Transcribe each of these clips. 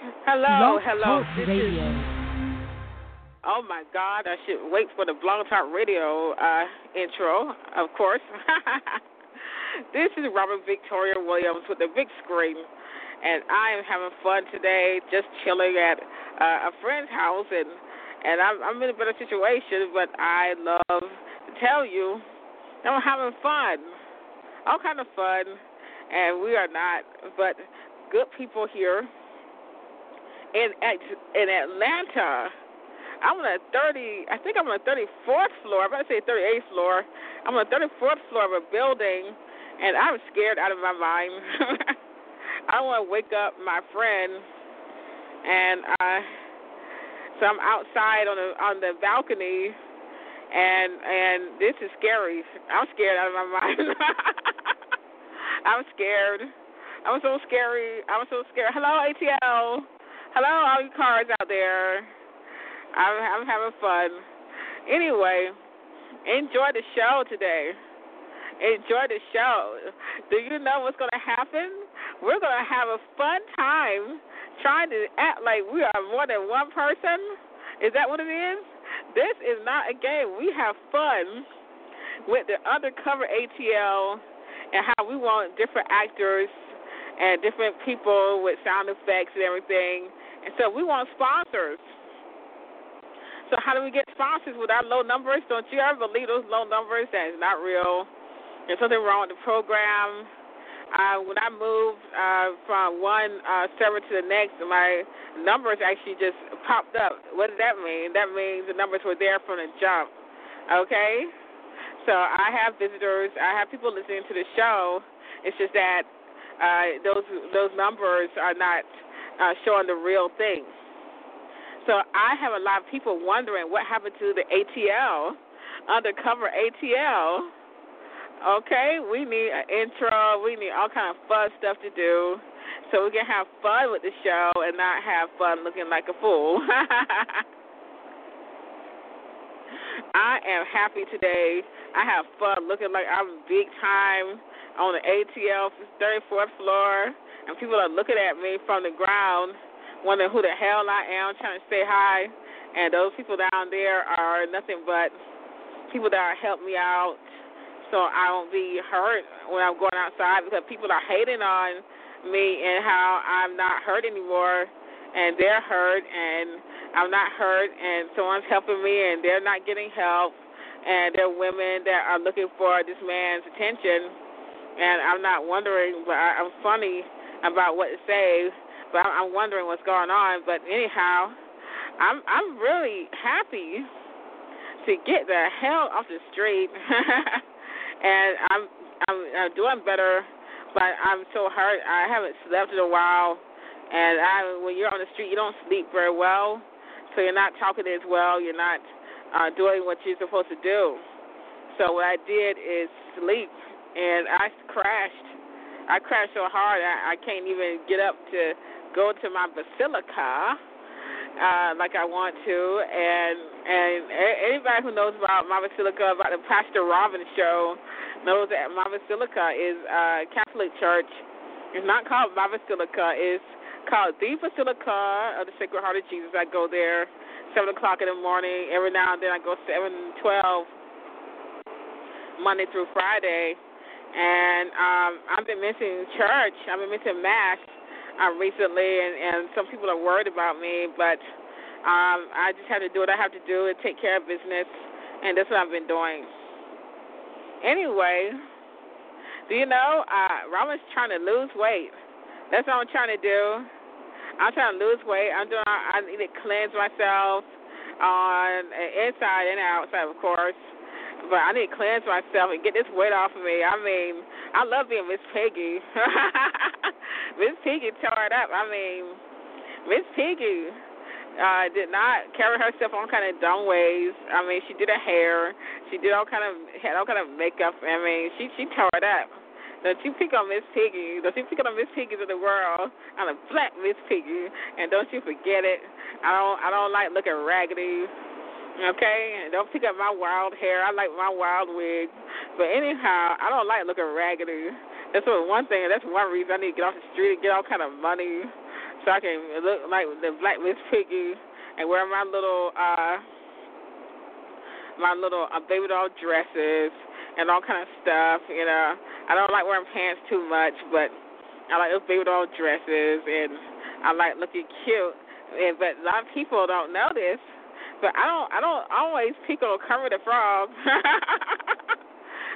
Hello, Blog hello. Talk This Radio. is. Oh my God! I should wait for the Blog Talk Radio uh, intro, of course. this is Robert Victoria Williams with the big screen, and I am having fun today, just chilling at uh, a friend's house, and and I'm, I'm in a better situation. But I love to tell you, I'm having fun, all kind of fun, and we are not, but good people here in in Atlanta. I'm on a 30. I think I'm on a 34th floor. I'm to say 38th floor. I'm on a 34th floor of a building, and I'm scared out of my mind. I don't want to wake up my friend, and uh, so I'm outside on the on the balcony, and and this is scary. I'm scared out of my mind. I'm scared. I'm so scary. I'm so scared. Hello, ATL. Hello, all you cars out there. I'm, I'm having fun. Anyway, enjoy the show today. Enjoy the show. Do you know what's going to happen? We're going to have a fun time trying to act like we are more than one person. Is that what it is? This is not a game. We have fun with the undercover ATL and how we want different actors and different people with sound effects and everything. And so we want sponsors. So how do we get sponsors with our low numbers? Don't you ever believe those low numbers? That is not real. There's something wrong with the program. Uh, when I moved uh, from one uh, server to the next, my numbers actually just popped up. What does that mean? That means the numbers were there from the jump. Okay? So I have visitors. I have people listening to the show. It's just that uh, those those numbers are not uh, showing the real thing. So I have a lot of people wondering what happened to the ATL, undercover ATL. Okay, we need an intro. We need all kind of fun stuff to do, so we can have fun with the show and not have fun looking like a fool. I am happy today. I have fun looking like I'm big time on the ATL 34th floor, and people are looking at me from the ground wondering who the hell I am, trying to say hi. And those people down there are nothing but people that are help me out so I won't be hurt when I'm going outside because people are hating on me and how I'm not hurt anymore and they're hurt and I'm not hurt and someone's helping me and they're not getting help and there are women that are looking for this man's attention and I'm not wondering but I, I'm funny about what to say but I'm wondering what's going on. But anyhow, I'm I'm really happy to get the hell off the street, and I'm I'm, I'm doing better. But I'm so hurt. I haven't slept in a while, and I when you're on the street, you don't sleep very well, so you're not talking as well. You're not uh, doing what you're supposed to do. So what I did is sleep, and I crashed. I crashed so hard I, I can't even get up to go to my basilica uh, like I want to, and and anybody who knows about my basilica, about the Pastor Robin show, knows that my basilica is a Catholic church. It's not called my basilica. It's called the Basilica of the Sacred Heart of Jesus. I go there seven o'clock in the morning. Every now and then I go seven twelve Monday through Friday, and um, I've been missing church. I've been missing mass uh, recently, and, and some people are worried about me, but um, I just have to do what I have to do and take care of business, and that's what I've been doing. Anyway, do you know uh, Robin's trying to lose weight? That's what I'm trying to do. I'm trying to lose weight. I'm doing. I need to cleanse myself on inside and outside, of course. But I need to cleanse myself and get this weight off of me. I mean, I love being Miss Piggy. Miss Piggy tore it up. I mean, Miss Piggy uh, did not carry herself on kind of dumb ways. I mean, she did her hair. She did all kind of had all kind of makeup. I mean, she she tore it up. Don't you pick on Miss Piggy? Don't you pick on Miss Piggies of the world? I'm a black Miss Piggy, and don't you forget it. I don't I don't like looking raggedy. Okay, don't pick up my wild hair. I like my wild wig. But anyhow, I don't like looking raggedy. That's what one thing. That's one reason I need to get off the street and get all kind of money. so I can look like the Black Miss Piggy and wear my little uh my little uh, baby doll dresses and all kind of stuff. You know, I don't like wearing pants too much, but I like those baby doll dresses and I like looking cute. And, but a lot of people don't know this, but I don't. I don't always pick on Kermit the Frog.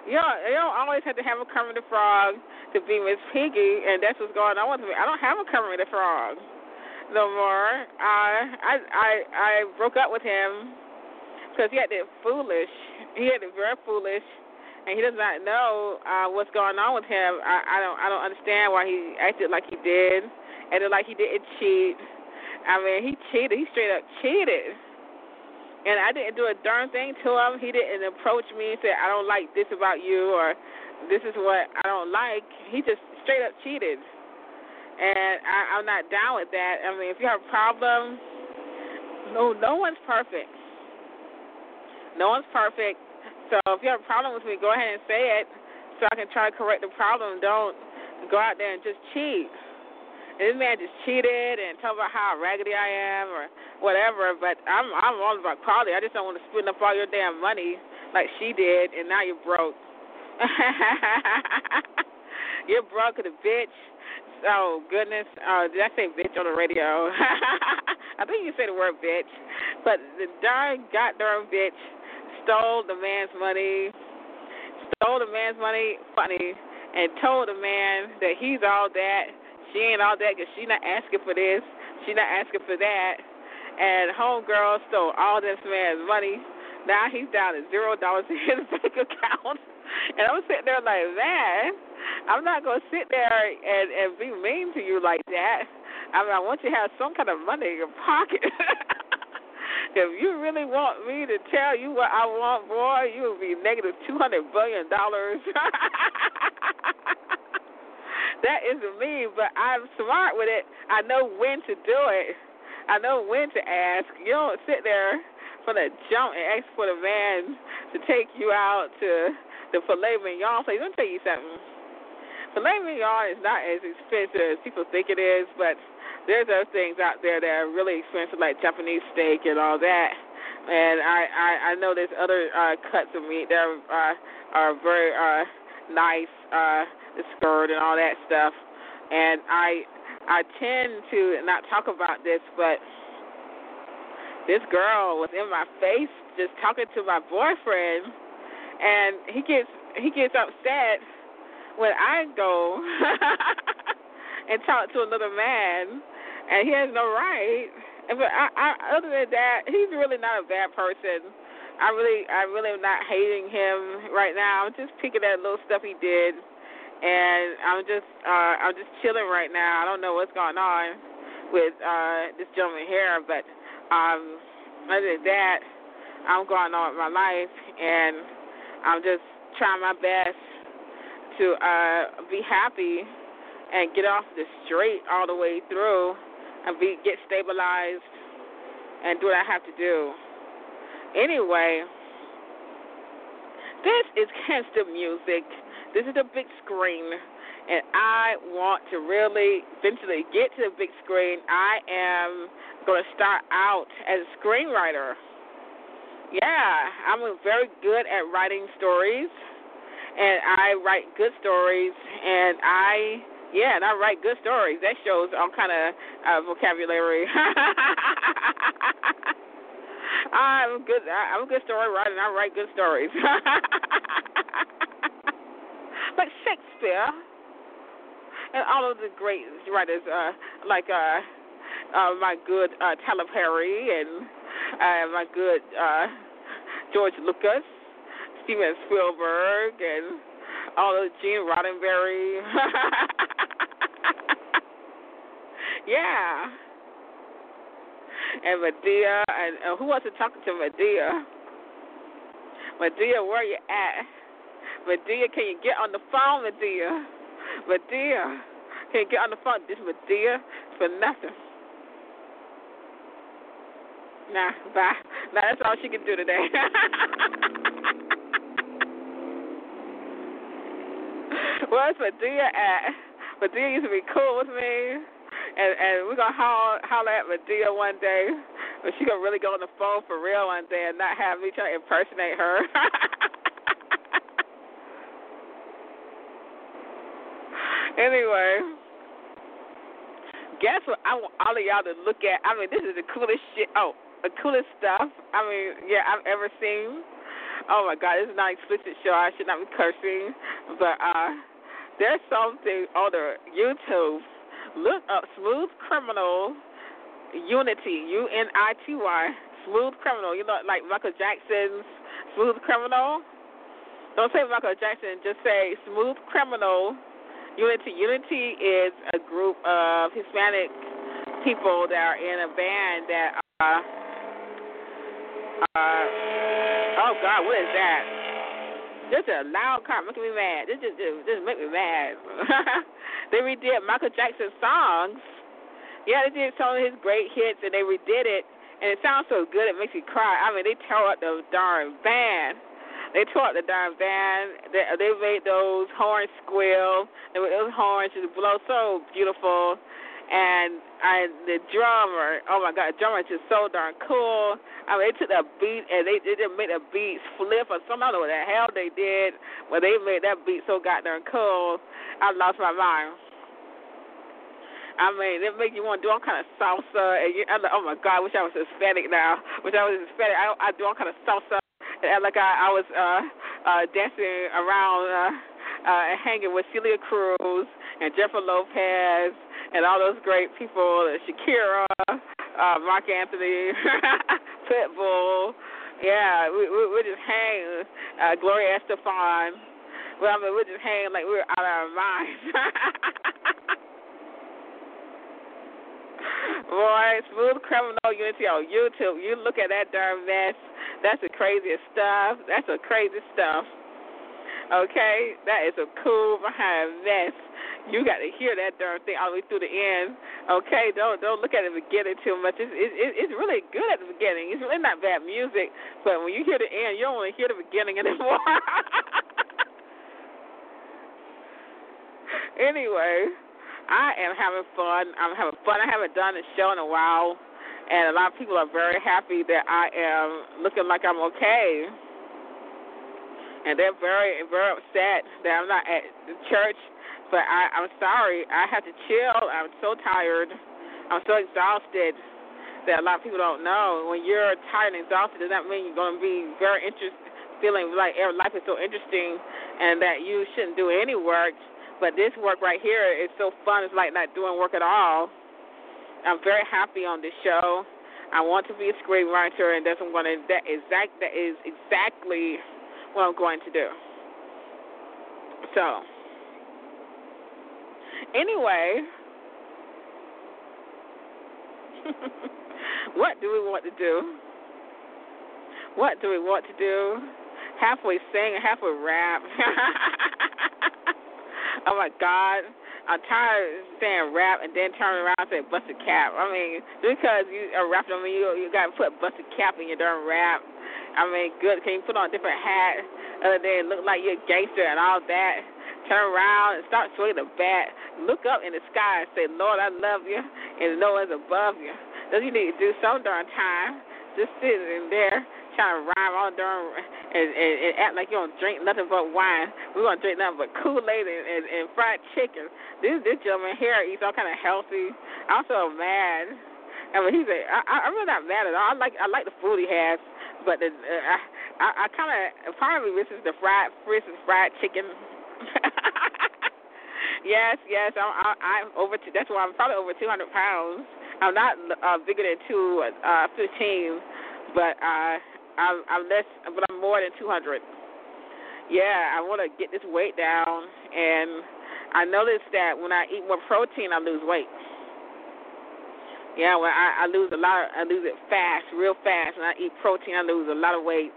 you know, you don't always have to have a Kermit the Frog to be Miss Piggy, and that's what's going on with me. I don't have a Kermit the Frog no more. Uh, I I I broke up with him because he acted foolish. He acted very foolish, and he does not know uh, what's going on with him. I, I don't I don't understand why he acted like he did acted like he didn't cheat. I mean, he cheated. He straight up cheated. And I didn't do a darn thing to him. He didn't approach me and say, I don't like this about you or this is what I don't like. He just straight up cheated. And I, I'm not down with that. I mean, if you have a problem, no, no one's perfect. No one's perfect. So if you have a problem with me, go ahead and say it so I can try to correct the problem. Don't go out there and just cheat. This man just cheated and talk about how raggedy I am or whatever. But I'm I'm all about quality. I just don't want to spend up all your damn money like she did, and now you're broke. you're broke, the bitch. Oh goodness! Oh, did I say bitch on the radio? I think you said the word bitch, but the darn goddamn bitch stole the man's money, stole the man's money, funny, and told the man that he's all that she ain't all that because she not asking for this. She not asking for that. And homegirl stole all this man's money. Now he's down to zero dollars in his bank account. And I'm sitting there like, man, I'm not gonna sit there and and be mean to you like that. I mean, I want you to have some kind of money in your pocket. if you really want me to tell you what I want, boy, you will be negative two hundred billion dollars. that isn't me, but I'm smart with it. I know when to do it. I know when to ask. You don't sit there for the jump and ask for the man to take you out to the filet mignon place. Let me tell you something. Filet mignon is not as expensive as people think it is, but there's other things out there that are really expensive, like Japanese steak and all that. And I I, I know there's other uh, cuts of meat that are uh, are very uh, nice. Uh, the skirt and all that stuff. And I I tend to not talk about this, but this girl was in my face just talking to my boyfriend, and he gets he gets upset when I go and talk to another man, and he has no right. But I, I, other than that, he's really not a bad person. I really, I really am not hating him right now. I'm just picking at little stuff he did and I'm just uh I'm just chilling right now. I don't know what's going on with uh this gentleman here, but um other than that, I'm going on with my life and I'm just trying my best to uh be happy and get off the straight all the way through and be get stabilized and do what I have to do. Anyway, this is Gangsta Music this is the big screen, and I want to really eventually get to the big screen. I am going to start out as a screenwriter. Yeah, I'm very good at writing stories, and I write good stories, and I yeah, and I write good stories. That shows all kind of uh, vocabulary. I'm good. I'm a good story writer, and I write good stories. like Shakespeare and all of the great writers, uh, like uh, uh, my good uh, Tyler Perry and uh, my good uh, George Lucas, Steven Spielberg, and all of Gene Roddenberry. yeah. And Madea, and uh, who wants to talk to Madea? Madea, where you at? Madea, can you get on the phone, Madea? Madea, can you get on the phone? This Madea for nothing. Nah, bye. Nah, that's all she can do today. Where's Madea at? Medea used to be cool with me. And and we're gonna holler, holler at Madea one day. But she gonna really go on the phone for real one day and not have me try to impersonate her. anyway, guess what? I want all of y'all to look at. I mean, this is the coolest shit. Oh, the coolest stuff. I mean, yeah, I've ever seen. Oh my God, this is not explicit show. I should not be cursing, but uh, there's something on the YouTube. Look up Smooth Criminal Unity. U N I T Y. Smooth Criminal. You know, like Michael Jackson's Smooth Criminal. Don't say Michael Jackson. Just say Smooth Criminal Unity. Unity is a group of Hispanic people that are in a band that uh, uh oh God, what is that? Just a loud car making me mad. This just just, just make me mad. they redid Michael Jackson's songs. Yeah, they did some of his great hits and they redid it and it sounds so good it makes you cry. I mean they tore up the darn band. They tore up the darn band. They, they made those horns squeal. They made those horns just blow so beautiful. And I, the drummer, oh my God, the drummer is just so darn cool. I mean, they took that beat and they, they just made the beat flip or something. I don't know what the hell they did, but they made that beat so goddamn cool. I lost my mind. I mean, it make you want to do all kind of salsa, and you, I'm like, oh my God, I wish I was Hispanic now. Wish I was Hispanic. I, I do all kind of salsa And like I, I was uh, uh, dancing around uh, uh, and hanging with Celia Cruz and Jennifer Lopez and all those great people, Shakira, uh, Marc Anthony, Pitbull. Yeah, we we, we just hang. Uh, Gloria Estefan. Well, I mean, we're just hanging like we were out of our minds. Boy, Smooth Criminal Unity on YouTube. You look at that darn mess. That's the craziest stuff. That's the crazy stuff. Okay, that is a cool behind mess. You got to hear that darn thing all the way through the end. Okay, don't don't look at the beginning too much. It's it, it's really good at the beginning. It's really not bad music, but when you hear the end, you don't want to hear the beginning anymore. anyway, I am having fun. I'm having fun. I haven't done a show in a while and a lot of people are very happy that I am looking like I'm okay. And they're very, very upset that I'm not at the church. But I, I'm sorry. I have to chill. I'm so tired. I'm so exhausted that a lot of people don't know. When you're tired and exhausted, does that mean you're going to be very interested, feeling like life is so interesting and that you shouldn't do any work. But this work right here is so fun. It's like not doing work at all. I'm very happy on this show. I want to be a screenwriter, and that's what I'm going to. That exact. That is exactly what I'm going to do. So, anyway, what do we want to do? What do we want to do? Halfway sing, halfway rap. oh my God. I'm tired of saying rap and then turn around and say busted cap. I mean, because you are rapping, I mean, you you got to put busted cap in your darn rap. I mean, good. Can you put on a different hat other than look like you're a gangster and all that? Turn around and start swinging the bat. Look up in the sky and say, Lord, I love you, and no one's above you. Does you need to do some darn time? Just sitting in there trying to rhyme all darn and, and, and act like you don't drink nothing but wine. We're gonna drink nothing but Kool Aid and, and, and fried chicken. This this gentleman here eats all kind of healthy. I'm so mad. I mean, he's a. I, I'm really not mad at all. I like I like the food he has, but the, uh, I I, kind of me misses the fried misses fried chicken. yes, yes. I'm I, I'm over. To, that's why I'm probably over 200 pounds. I'm not uh, bigger than two uh, 15, but uh, I'm, I'm less, but I'm more than 200. Yeah, I want to get this weight down, and I noticed that when I eat more protein, I lose weight. Yeah, when I, I lose a lot, of, I lose it fast, real fast. When I eat protein, I lose a lot of weight,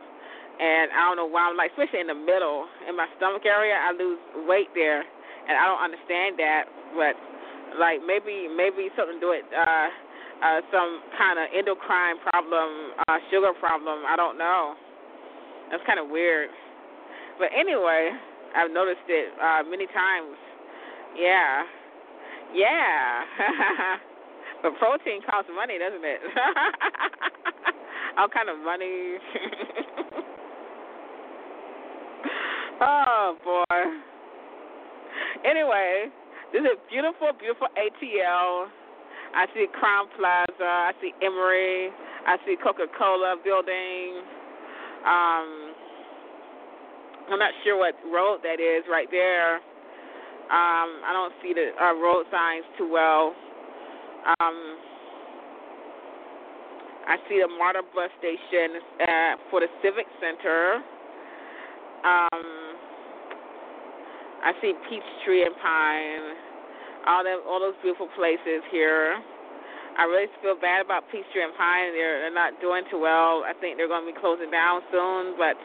and I don't know why. I'm like, especially in the middle, in my stomach area, I lose weight there, and I don't understand that. But like maybe, maybe something to do with uh, uh, some kind of endocrine problem, uh, sugar problem. I don't know. That's kind of weird. But anyway, I've noticed it uh, many times. Yeah. Yeah. But protein costs money, doesn't it? All kind of money. oh boy. Anyway, this is beautiful, beautiful ATL. I see Crowne Plaza. I see Emory. I see Coca-Cola building. Um, I'm not sure what road that is right there. Um, I don't see the uh, road signs too well. Um, I see the MARTA bus station uh, for the Civic Center. Um, I see Peachtree and Pine. All them, all those beautiful places here. I really feel bad about Peachtree and Pine. They're, they're not doing too well. I think they're going to be closing down soon. But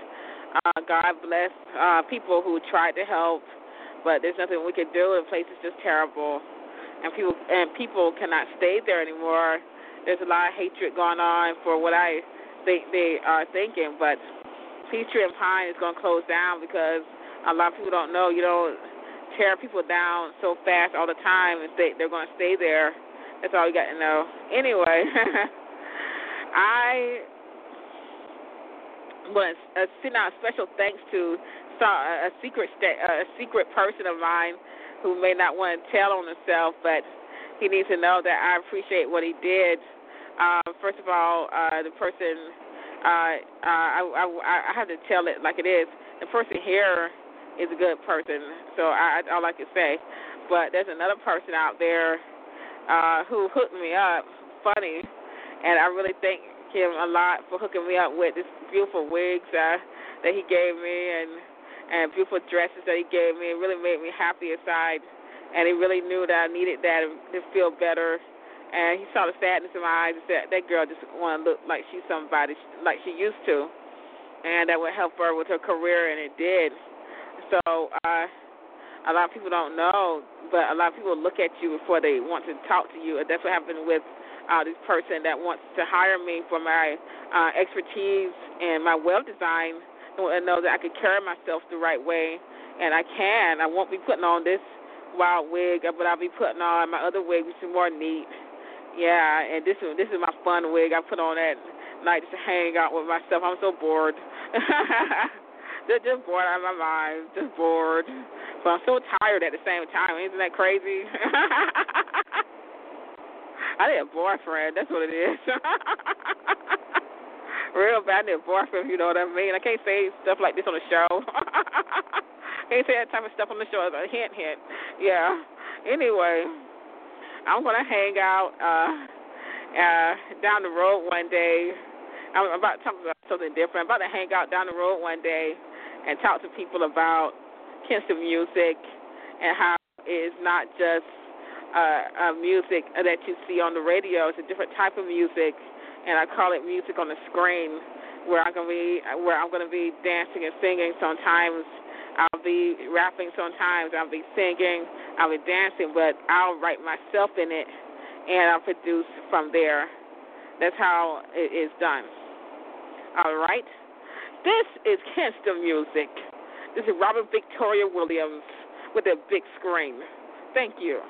uh, God bless uh, people who tried to help, but there's nothing we can do. The place is just terrible, and people and people cannot stay there anymore. There's a lot of hatred going on for what I think they are thinking. But Peachtree and Pine is going to close down because a lot of people don't know. You don't tear people down so fast all the time and they they're going to stay there that's all you got to know. Anyway, I want to uh, send out special thanks to a secret a secret person of mine who may not want to tell on himself, but he needs to know that I appreciate what he did. Uh, first of all, uh, the person uh, uh, I, I I have to tell it like it is. The person here is a good person, so I all I can say. But there's another person out there uh, who hooked me up. Funny, and I really thank him a lot for hooking me up with this beautiful wigs uh, that he gave me and and beautiful dresses that he gave me. It really made me happy inside, and he really knew that I needed that to feel better. And he saw the sadness in my eyes and said, "That girl just want to look like she's somebody like she used to, and that would help her with her career." And it did. So uh, a lot of people don't know, but a lot of people look at you before they want to talk to you. And that's what happened with uh, this person that wants to hire me for my uh, expertise in my web design and know that I could carry myself the right way. And I can. I won't be putting on this wild wig, but I'll be putting on my other wig, which is more neat. Yeah, and this is this is my fun wig. I put on that night just to hang out with myself. I'm so bored. just, just bored out of my mind. Just bored. But I'm so tired at the same time. Isn't that crazy? I need a boyfriend. That's what it is. Real bad. I need a boyfriend. You know what I mean? I can't say stuff like this on the show. can't say that type of stuff on the show. a hint, hint. Yeah. Anyway, I'm gonna hang out uh, uh, down the road one day. I'm about to talk about something different. I'm about to hang out down the road one day and talk to people about Kingston music and how it's not just uh, uh, music that you see on the radio. It's a different type of music, and I call it music on the screen, where I'm gonna be where I'm gonna be dancing and singing. Sometimes I'll be rapping. Sometimes I'll be singing. I'll be dancing, but I'll write myself in it, and I'll produce from there. That's how it is done. All right. This is Kingston music. This is Robert Victoria Williams with a big screen. Thank you.